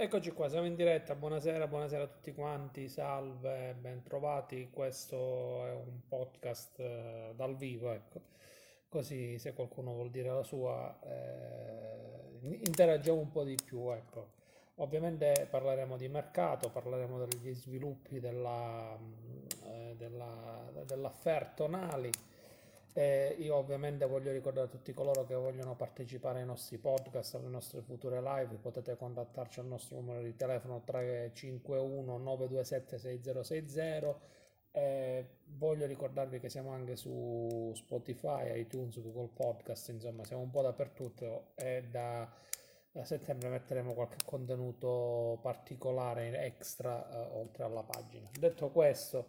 Eccoci qua, siamo in diretta. Buonasera, buonasera a tutti quanti. Salve, bentrovati. Questo è un podcast eh, dal vivo, ecco. Così se qualcuno vuol dire la sua, eh, interagiamo un po' di più, ecco. Ovviamente parleremo di mercato, parleremo degli sviluppi della, eh, della, dell'afferto Nali e io ovviamente voglio ricordare a tutti coloro che vogliono partecipare ai nostri podcast, alle nostre future live, potete contattarci al nostro numero di telefono 351 927 6060. Eh, voglio ricordarvi che siamo anche su Spotify, iTunes, Google Podcast, insomma siamo un po' dappertutto e da, da settembre metteremo qualche contenuto particolare extra eh, oltre alla pagina. Detto questo,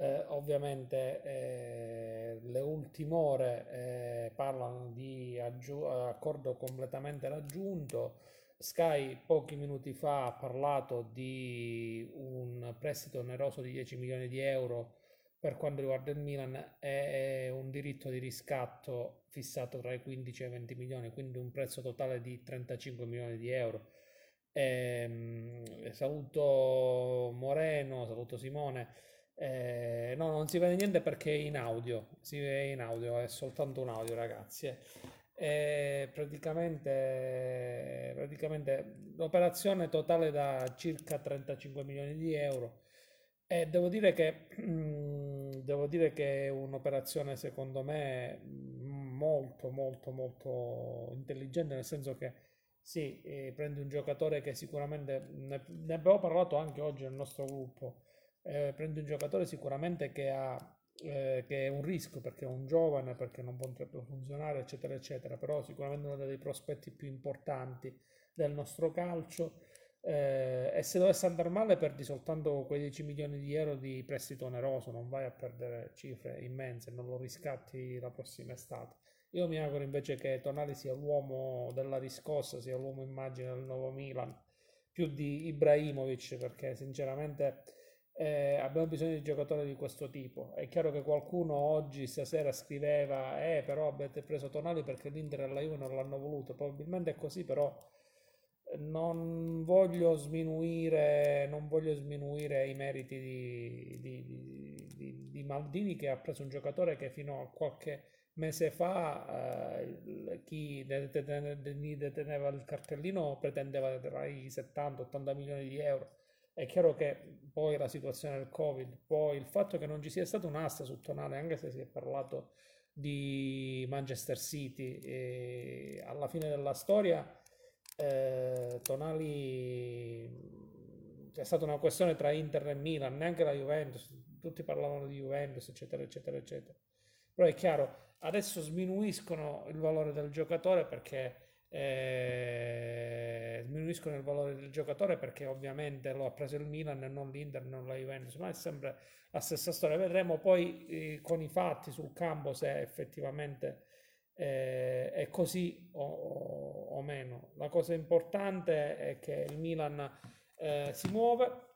eh, ovviamente eh, le ultime ore eh, parlano di aggiu- accordo completamente raggiunto. Sky pochi minuti fa ha parlato di un prestito oneroso di 10 milioni di euro per quanto riguarda il Milan e un diritto di riscatto fissato tra i 15 e i 20 milioni, quindi un prezzo totale di 35 milioni di euro. Ehm, saluto Moreno, saluto Simone. Eh, no, non si vede niente perché è in audio, si vede in audio, è soltanto un audio ragazzi. Eh. E praticamente, praticamente l'operazione totale da circa 35 milioni di euro e devo dire che, devo dire che è un'operazione secondo me molto molto molto intelligente nel senso che sì, eh, prendi un giocatore che sicuramente ne, ne abbiamo parlato anche oggi nel nostro gruppo eh, prendi un giocatore sicuramente che, ha, eh, che è un rischio perché è un giovane, perché non potrebbe funzionare, eccetera, eccetera, però sicuramente uno dei prospetti più importanti del nostro calcio. Eh, e se dovesse andare male perdi soltanto quei 10 milioni di euro di prestito oneroso, non vai a perdere cifre immense, non lo riscatti la prossima estate. Io mi auguro invece che Tonali sia l'uomo della riscossa, sia l'uomo immagine del nuovo Milan, più di Ibrahimovic, perché sinceramente eh, abbiamo bisogno di giocatori di questo tipo. È chiaro che qualcuno oggi, stasera, scriveva, eh, però avete preso Tonali perché l'Inter e la Juve non l'hanno voluto. Probabilmente è così, però eh, non voglio sminuire, non voglio sminuire i meriti di, di, di, di, Maldini che ha preso un giocatore che fino a qualche mese fa eh, chi deteneva il cartellino pretendeva tra i 70-80 milioni di euro è chiaro che poi la situazione del Covid, poi il fatto che non ci sia stata un'asta Tonale, anche se si è parlato di Manchester City, alla fine della storia eh, Tonali è stata una questione tra Inter e Milan, neanche la Juventus, tutti parlavano di Juventus, eccetera, eccetera, eccetera. Però è chiaro, adesso sminuiscono il valore del giocatore perché eh, diminuiscono il valore del giocatore perché ovviamente lo ha preso il Milan e non l'Inter, non la Juventus, ma è sempre la stessa storia. Vedremo poi eh, con i fatti sul campo se effettivamente eh, è così o, o, o, meno. La cosa importante è che il Milan eh, si muove.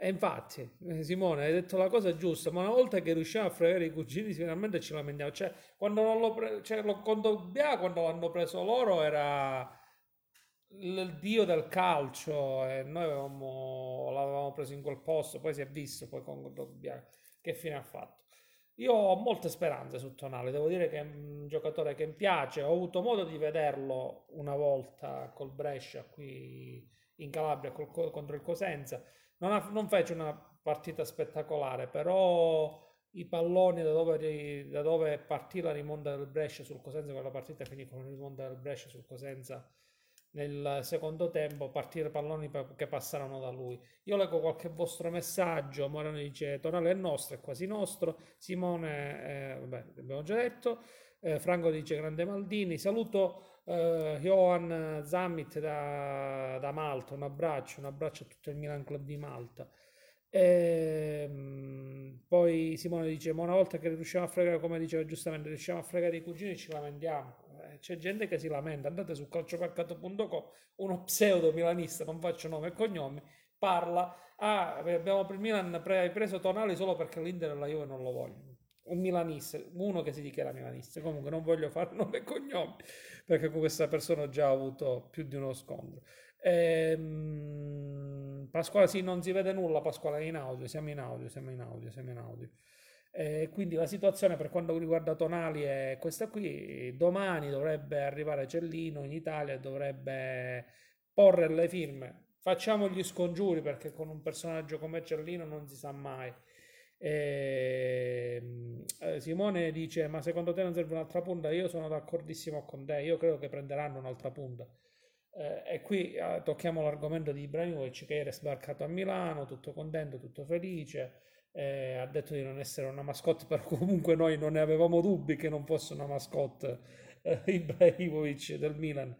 E infatti, eh, Simone, hai detto la cosa giusta, ma una volta che riusciamo a fregare i cugini, finalmente ci lamentiamo. Cioè, quando non lo pre- cioè, lo Condogbia, quando l'hanno preso loro, era il dio del calcio e noi avevamo, l'avevamo preso in quel posto, poi si è visto poi con Condogbia che fine ha fatto. Io ho molte speranze su Tonale, devo dire che è un giocatore che mi piace, ho avuto modo di vederlo una volta col Brescia qui in Calabria col, contro il Cosenza non, non fece una partita spettacolare, però i palloni da dove, da dove partì la rimonta del Brescia sul Cosenza, quella partita finì con la rimonta del Brescia sul Cosenza nel secondo tempo, partire palloni che passarono da lui. Io leggo qualche vostro messaggio, Morano dice Tonale è nostro, è quasi nostro, Simone, eh, vabbè, abbiamo già detto, eh, Franco dice grande Maldini, saluto Uh, Johan Zammit da, da, Malta, un abbraccio, un abbraccio a tutto il Milan Club di Malta. E, um, poi Simone dice: Ma una volta che riusciamo a fregare, come diceva giustamente, riusciamo a fregare i cugini, ci lamentiamo. Eh, c'è gente che si lamenta. Andate su calciomercato.com, uno pseudo milanista, non faccio nome e cognomi, parla. Ah, abbiamo per Milan pre- preso Tonali solo perché l'Inter e la Juve non lo vogliono. Un milanista, uno che si dichiara milanista, comunque non voglio fare nome e cognomi perché con questa persona ho già avuto più di uno scontro. Ehm, Pasquale, sì, non si vede nulla, Pasquale in audio, siamo in audio, siamo in audio, siamo in audio. Eh, quindi la situazione per quanto riguarda Tonali è questa qui. Domani dovrebbe arrivare Cellino in Italia e dovrebbe porre le firme. Facciamo gli scongiuri perché con un personaggio come Cellino non si sa mai. Eh, Simone dice: Ma secondo te non serve un'altra punta? Io sono d'accordissimo con te. Io credo che prenderanno un'altra punta. Eh, e qui eh, tocchiamo l'argomento di Ibrahimovic che era sbarcato a Milano, tutto contento, tutto felice ha detto di non essere una mascotte, però comunque noi non ne avevamo dubbi che non fosse una mascotte Ibrahimovic del Milan.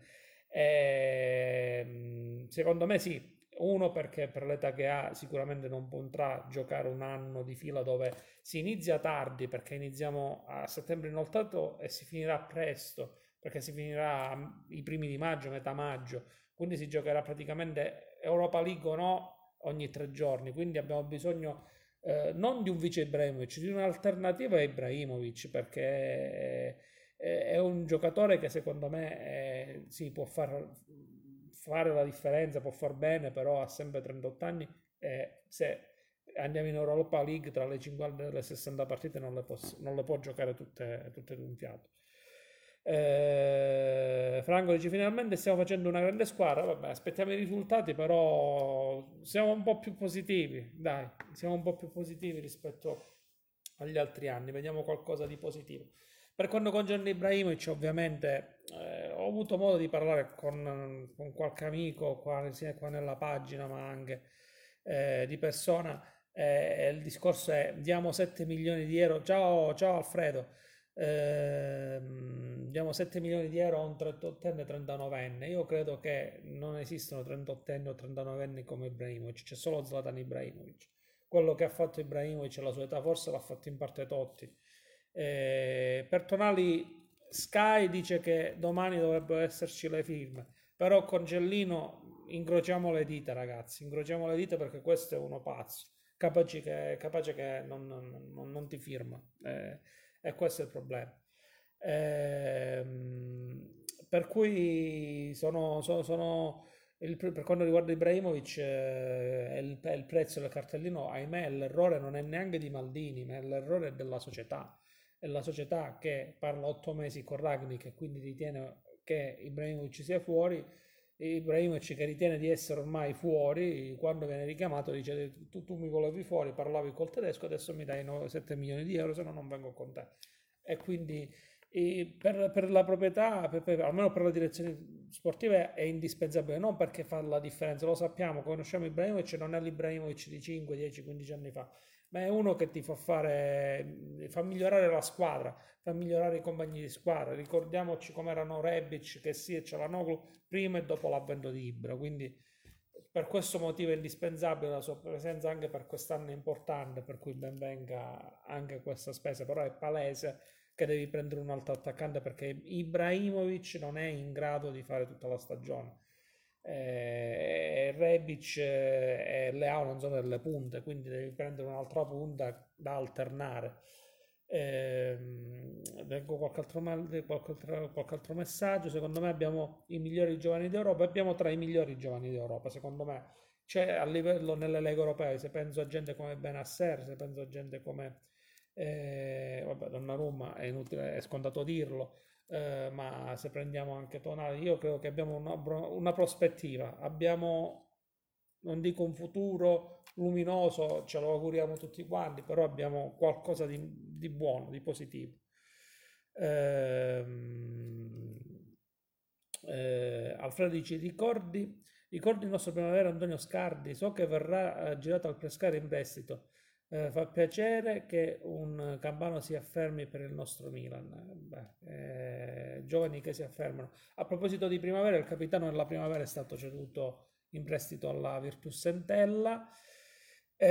Eh, secondo me sì, uno perché per l'età che ha sicuramente non potrà giocare un anno di fila dove si inizia tardi perché iniziamo a settembre inoltrato e si finirà presto perché si finirà i primi di maggio, metà maggio, quindi si giocherà praticamente Europa League o no ogni tre giorni, quindi abbiamo bisogno eh, non di un vice Ibrahimovic, di un'alternativa a Ibrahimovic, perché è, è un giocatore che secondo me è, sì, può far, fare la differenza, può far bene, però ha sempre 38 anni e se andiamo in Europa League tra le 50 e le 60 partite non le, posso, non le può giocare tutte, tutte d'un fiato. Eh, Franco dice finalmente stiamo facendo una grande squadra, vabbè aspettiamo i risultati però siamo un po' più positivi, dai, siamo un po' più positivi rispetto agli altri anni, vediamo qualcosa di positivo. Per quanto concerne Ibrahimovic ovviamente eh, ho avuto modo di parlare con, con qualche amico qua, sia qua nella pagina ma anche eh, di persona eh, il discorso è diamo 7 milioni di euro, ciao, ciao Alfredo, ehm, diamo 7 milioni di euro a un 38enne 39enne. Io credo che non esistono 38enni o 39enni come Ibrahimovic, c'è solo Zlatan Ibrahimovic. Quello che ha fatto Ibrahimovic alla sua età forse l'ha fatto in parte Totti. Eh, per Tonali Sky dice che domani dovrebbero esserci le firme, però con Gellino incrociamo le dita ragazzi, incrociamo le dita perché questo è uno pazzo, capace che, capace che non, non, non, ti firma. Eh, e questo è il problema. Ehm, per cui sono, sono, sono il, per quanto riguarda Ibrahimovic eh, è, il, è il prezzo del cartellino, ahimè l'errore non è neanche di Maldini, ma l'errore è della società. La società che parla otto mesi con Ragnick e quindi ritiene che Ibrahimovic sia fuori Ibrahimovic che ritiene di essere ormai fuori, quando viene richiamato dice tu, tu mi volevi fuori, parlavi col tedesco, adesso mi dai 7 milioni di euro, se no non vengo con te. E quindi e per, per, la proprietà, per, per, almeno per la direzione sportiva, è indispensabile, non perché fa la differenza, lo sappiamo, conosciamo Ibrahimovic, non è l'Ibrahimovic di 5, 10, 15 anni fa, ma è uno che ti fa fare, fa migliorare la squadra, fa migliorare i compagni di squadra. Ricordiamoci come erano Rebic, che sì, e Cialanoglu prima e dopo l'avvento di Ibra, quindi per questo motivo è indispensabile la sua presenza anche per quest'anno importante, per cui ben venga anche questa spesa, però è palese che devi prendere un altro attaccante perché Ibrahimovic non è in grado di fare tutta la stagione eh, Rebic eh, e Leao non sono delle punte, quindi devi prendere un'altra punta da alternare. Eh, leggo qualche altro, qualche, altro, qualche altro, messaggio. Secondo me abbiamo i migliori giovani d'Europa. Abbiamo tra i migliori giovani d'Europa. Secondo me c'è a livello nelle leghe europee. Se penso a gente come Benasser, se penso a gente come eh, vabbè, Donnarumma, è inutile, è scontato dirlo eh, ma se prendiamo anche Tonali, io credo che abbiamo una, una prospettiva, abbiamo, non dico un futuro luminoso, ce lo auguriamo tutti quanti, però abbiamo qualcosa di, di buono, di positivo. Eh, eh, Alfredo dice ricordi, ricordi il nostro primavera Antonio Scardi so che verrà eh, girato al Pescara in prestito eh, fa piacere che un Campano si affermi per il nostro Milan. Beh, eh, giovani che si affermano. A proposito di primavera, il capitano della primavera è stato ceduto in prestito alla Virtus Entella. Eh,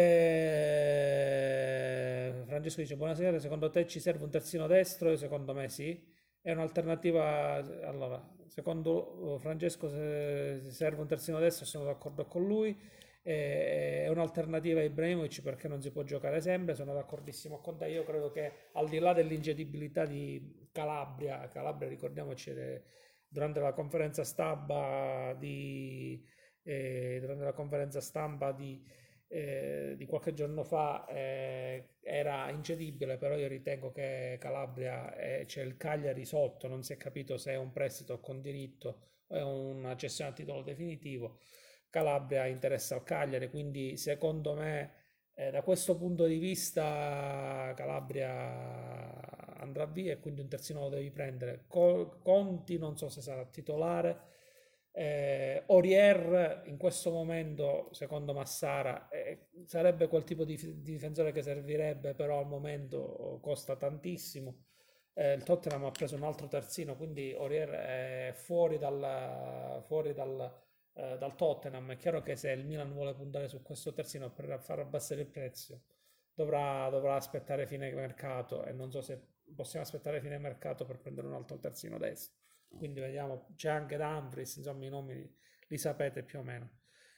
Francesco dice: Buonasera, secondo te ci serve un terzino destro? Secondo me sì. È un'alternativa. Allora, secondo Francesco, se serve un terzino destro, sono d'accordo con lui è un'alternativa a Ibrahimovic perché non si può giocare sempre, sono d'accordissimo con te, io credo che al di là dell'ingedibilità di Calabria, Calabria ricordiamoci durante la conferenza stampa di, eh, durante la conferenza stampa di, eh, di qualche giorno fa eh, era incedibile, però io ritengo che Calabria c'è cioè il Cagliari sotto, non si è capito se è un prestito con diritto o è una cessione a titolo definitivo. Calabria interessa al Cagliari, quindi secondo me eh, da questo punto di vista Calabria andrà via e quindi un terzino lo devi prendere. Conti non so se sarà titolare. Eh, Orier in questo momento, secondo Massara, eh, sarebbe quel tipo di, di, difensore che servirebbe, però al momento costa tantissimo. Eh, il Tottenham ha preso un altro terzino, quindi Orier è fuori dal, fuori dal, eh, dal Tottenham. È chiaro che se il Milan vuole puntare su questo terzino per far abbassare il prezzo, dovrà, dovrà aspettare fine mercato e non so se possiamo aspettare fine mercato per prendere un altro terzino destro. Quindi vediamo, c'è anche Dumfries, insomma i nomi li, sapete più o meno.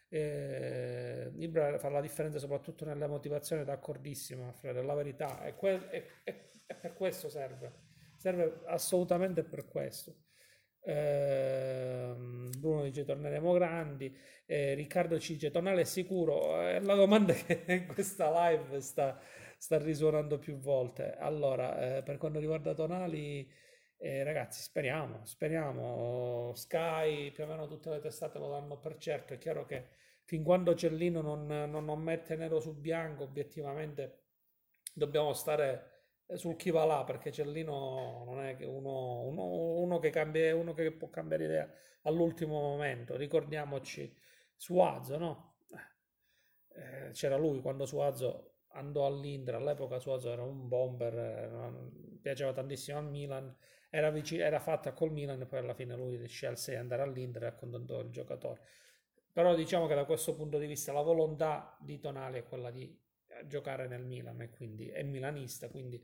Eh, Ibra fa la differenza soprattutto nella motivazione, d'accordissimo, Alfredo, la verità, è, que- è, è, è per questo serve, serve assolutamente per questo. Eh, Bruno dice torneremo grandi, eh, Riccardo ci dice Tonale è sicuro, è la domanda che in questa live sta, sta risuonando più volte. Allora, eh, per quanto riguarda Tonali, eh, ragazzi, speriamo, speriamo. Sky, più o meno tutte le testate lo danno per certo. È chiaro che fin quando Cellino non, non, non mette nero su bianco, obiettivamente dobbiamo stare sul chi va là perché Cellino non è uno, uno, uno, che cambia, uno che può cambiare idea all'ultimo momento. Ricordiamoci Suazo, no? Eh, c'era lui quando Suazo andò all'Inter, all'epoca Suazo era un bomber, eh, piaceva tantissimo al Milan, era, vicino, era fatta col Milan e poi alla fine lui scelse di andare all'Inter e accontentò il giocatore. Però diciamo che da questo punto di vista la volontà di Tonali è quella di eh, giocare nel Milan e quindi è milanista, quindi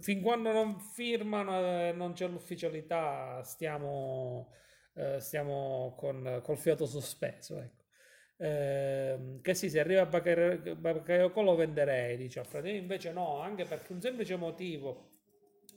fin quando non firmano e non c'è l'ufficialità stiamo, eh, stiamo con, col fiato sospeso, ecco. Eh, che sì, se arriva a Bakayoko lo venderei, dice Alfredo. Invece no, anche perché un semplice motivo,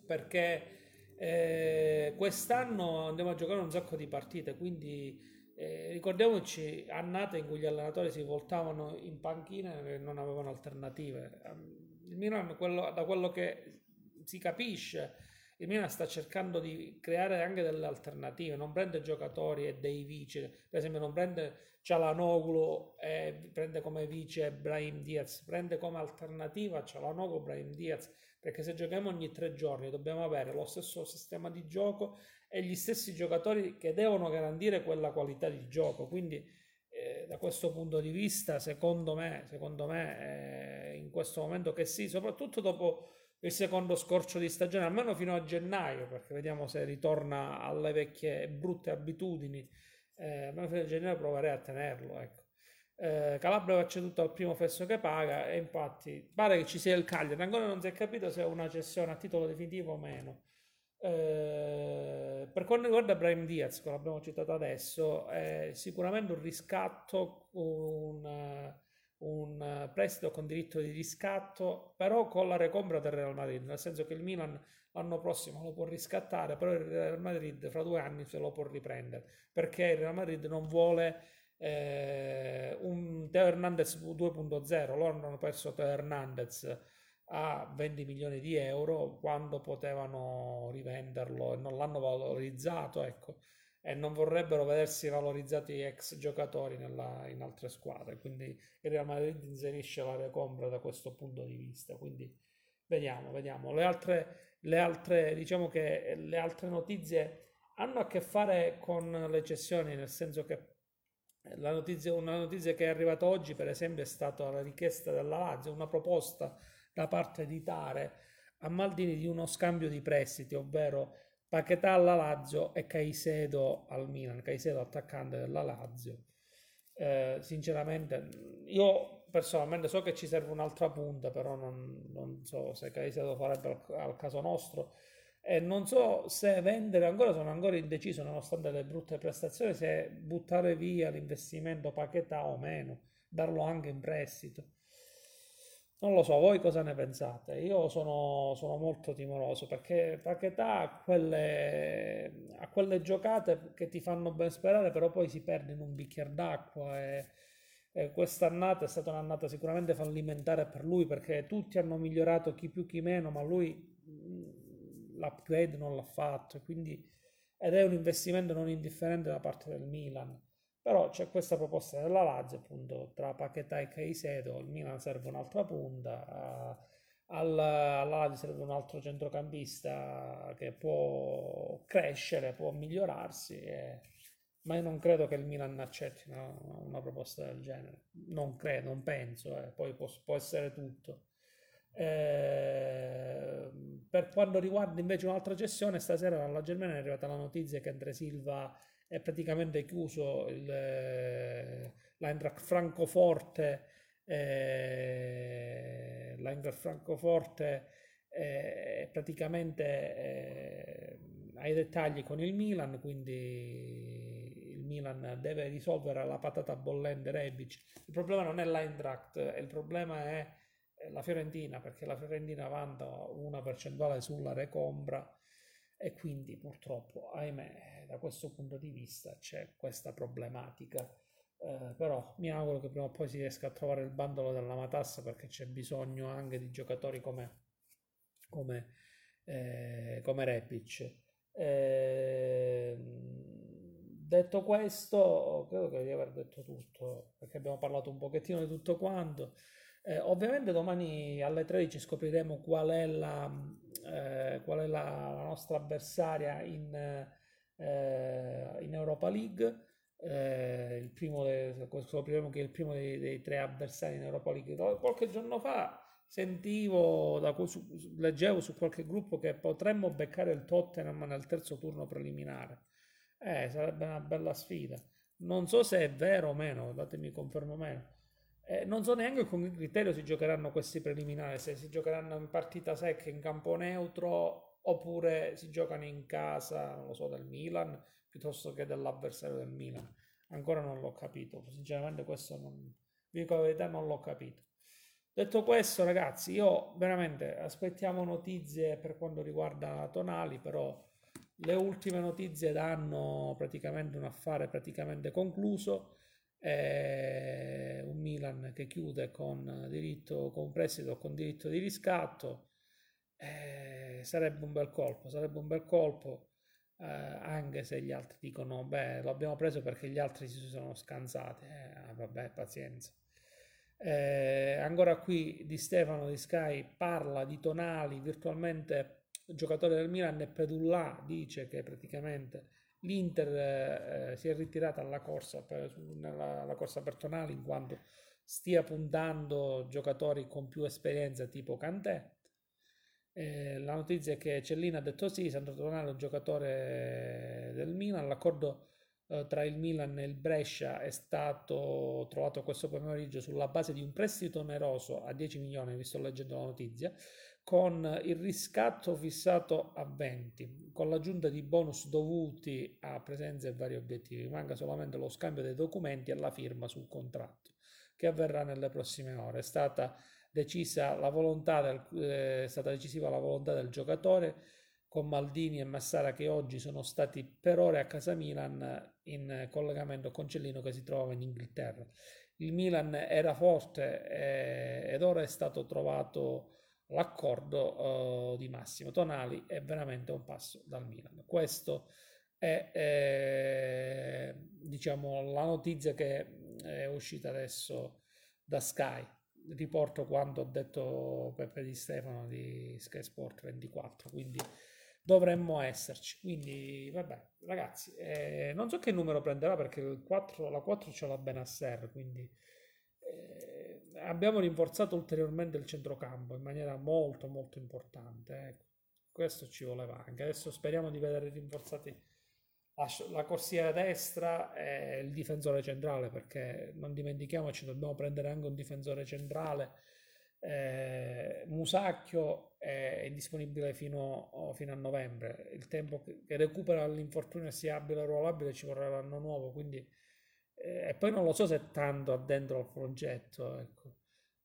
perché eh, quest'anno andiamo a giocare un sacco di partite, quindi eh, ricordiamoci annate in cui gli allenatori si voltavano in panchina e non avevano alternative. Ehm, il Milan, quello, da quello che si capisce, il Milan sta cercando di creare anche delle alternative, non prende giocatori e dei vici, per esempio non prende Cialanoglu e prende come vice Brahim Diaz, prende come alternativa Cialanoglu Brahim Diaz, perché se giochiamo ogni tre giorni dobbiamo avere lo stesso sistema di gioco e gli stessi giocatori che devono garantire quella qualità di gioco, quindi eh, da questo punto di vista secondo me, secondo me eh, in questo momento che sì, soprattutto dopo il secondo scorcio di stagione, almeno fino a gennaio, perché vediamo se ritorna alle vecchie brutte abitudini. Eh, almeno fino a gennaio proverei a tenerlo. Ecco. Eh, Calabria va ceduto al primo fesso che paga e infatti pare che ci sia il Cagliari. Ancora non si è capito se è una cessione a titolo definitivo o meno. Eh, per quanto riguarda Brian Diaz, che l'abbiamo citato adesso, è sicuramente un riscatto, un un eh, prestito con diritto di riscatto, però con la recombra del Real Madrid, nel senso che il Milan l'anno prossimo lo può riscattare, però il Real Madrid fra due anni se lo può riprendere, perché il Real Madrid non vuole eh, un Teo Hernandez 2.0, loro hanno perso Teo Hernandez a 20 milioni di euro quando potevano rivenderlo e non l'hanno valorizzato, ecco e non vorrebbero vedersi valorizzati ex giocatori nella, in altre squadre. Quindi il Real Madrid inserisce la recombra da questo punto di vista. Quindi vediamo, vediamo. Le altre, le altre, diciamo che le altre notizie hanno a che fare con le cessioni, nel senso che la notizia, una notizia che è arrivata oggi, per esempio, è stata la richiesta della Lazio, una proposta da parte di Tare a Maldini di uno scambio di prestiti, ovvero Paquetà alla Lazio e Caicedo al Milan, Caicedo attaccante della Lazio. Eh, sinceramente, io personalmente so che ci serve un'altra punta, però non, non so se Caicedo farebbe al, al caso nostro. e non so se vendere ancora, sono ancora indeciso nonostante le brutte prestazioni, se buttare via l'investimento Paquetà o meno, darlo anche in prestito. Non lo so, voi cosa ne pensate? Io sono, sono molto timoroso perché Paquetà ha quelle, ha quelle giocate che ti fanno ben sperare, però poi si perde in un bicchiere d'acqua e, e quest'annata è stata un'annata sicuramente fallimentare per lui perché tutti hanno migliorato chi più chi meno, ma lui l'upgrade non l'ha fatto, quindi, ed è un investimento non indifferente da parte del Milan. Però c'è questa proposta della Lazio, appunto, tra Paquetà e Caicedo, il Milan serve un'altra punta, alla, alla Lazio serve un altro centrocampista che può crescere, può migliorarsi, e, ma io non credo che il Milan accetti una, una proposta del genere. Non credo, non penso, eh. poi può, può essere tutto. Eh, per quanto riguarda invece un'altra gestione, stasera dalla Germania è arrivata la notizia che Andre Silva è praticamente chiuso il, eh, l'Eintracht Francoforte, eh, l'Eintracht Francoforte eh, praticamente eh, ai dettagli con il Milan, quindi il Milan deve risolvere la patata bollente Rebic. Il problema non è l'Eintracht, il problema è la Fiorentina, perché la Fiorentina vanta una percentuale sulla recombra e quindi purtroppo, ahimè, da questo punto di vista c'è questa problematica. Eh, però mi auguro che prima o poi si riesca a trovare il bandolo della matassa perché c'è bisogno anche di giocatori come, come, eh, come Repic. Eh, detto questo, credo che di aver detto tutto perché abbiamo parlato un pochettino di tutto quanto. Eh, ovviamente domani alle 13 scopriremo qual è la, eh, qual è la, la nostra avversaria in, eh, in Europa League. Eh, il primo scopriremo che è il primo dei, dei, tre avversari in Europa League. Qualche giorno fa sentivo, da, su, leggevo su qualche gruppo che potremmo beccare il Tottenham nel terzo turno preliminare. Eh, sarebbe una bella sfida. Non so se è vero o meno, datemi confermo o meno eh, non so neanche con che criterio si giocheranno questi preliminari, se si giocheranno in partita secca in campo neutro oppure si giocano in casa, non lo so, del Milan piuttosto che dell'avversario del Milan. Ancora non l'ho capito, sinceramente questo non, vi dico la verità, non l'ho capito. Detto questo, ragazzi, io veramente aspettiamo notizie per quanto riguarda Tonali, però le ultime notizie danno praticamente un affare praticamente concluso eh, un Milan che chiude con diritto, con prestito, con diritto di riscatto, eh, sarebbe un bel colpo, sarebbe un bel colpo, eh, anche se gli altri dicono, beh, l'abbiamo preso perché gli altri si sono scansati, eh, vabbè, pazienza. Eh, ancora qui di Stefano di Sky parla di Tonali, virtualmente giocatore del Milan e Pedulla dice che praticamente L'Inter eh, si è ritirata alla corsa per, nella, alla corsa per Tonali in quanto stia puntando giocatori con più esperienza tipo Cantè. Eh, la notizia è che Cellina ha detto sì, Sandro Tonali è un giocatore del Milan, l'accordo eh, tra il Milan e il Brescia è stato trovato questo pomeriggio sulla base di un prestito oneroso a 10 milioni, vi sto leggendo la notizia, con il riscatto fissato a 20, con l'aggiunta di bonus dovuti a presenza e vari obiettivi. Manca solamente lo scambio dei documenti e la firma sul contratto, che avverrà nelle prossime ore. È stata decisa la volontà del, eh, è stata decisiva la volontà del giocatore con Maldini e Massara che oggi sono stati per ore a casa Milan in collegamento con Cellino che si trovava in Inghilterra. Il Milan era forte eh, ed ora è stato trovato l'accordo uh, di Massimo Tonali è veramente un passo dal Milan. Questo è eh, diciamo la notizia che è uscita adesso da Sky. Riporto quanto ha detto Peppe Di Stefano di Sky Sport 24, quindi dovremmo esserci. Quindi vabbè, ragazzi, eh, non so che numero prenderà perché 4, la 4 ce l'ha Benasser, quindi abbiamo rinforzato ulteriormente il centrocampo in maniera molto molto importante. Ecco. Questo ci voleva anche. Adesso speriamo di vedere rinforzati la, la corsia destra e il difensore centrale perché non dimentichiamoci, dobbiamo prendere anche un difensore centrale Eh, Musacchio è, è disponibile fino, fino, a novembre. Il tempo che, recupera l'infortunio sia abile o ruolabile ci vorrà l'anno nuovo, quindi e poi non lo so se tanto addentro al progetto, ecco.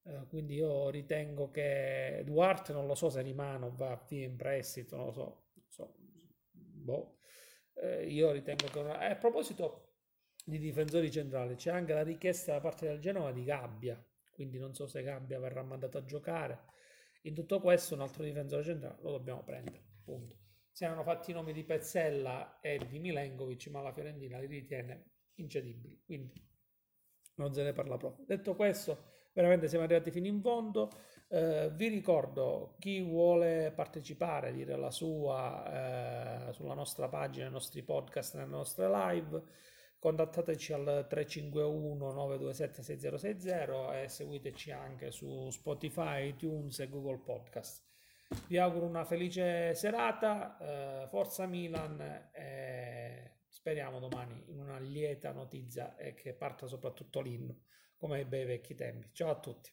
Eh, quindi io ritengo che Duarte non lo so se rimane o va via in prestito, non lo so. So. Boh. Eh, io ritengo che... Una... a proposito di difensori centrali, c'è anche la richiesta da parte del Genova di Gabbia, quindi non so se Gabbia verrà mandato a giocare. In tutto questo un altro difensore centrale lo dobbiamo prendere, punto. Si erano fatti i nomi di Pezzella e di Milenkovic, ma la Fiorentina li ritiene incedibili, quindi non se ne parla proprio. Detto questo, veramente siamo arrivati fino in fondo. Eh, vi ricordo chi vuole partecipare, dire la sua eh, sulla nostra pagina, nei nostri podcast, nelle nostre live. Contattateci al 351 927 6060 e seguiteci anche su Spotify, iTunes e Google Podcast. Vi auguro una felice serata, eh, forza Milan e speriamo domani in una lieta notizia e che parta soprattutto l'inno come ai bei vecchi tempi. Ciao a tutti.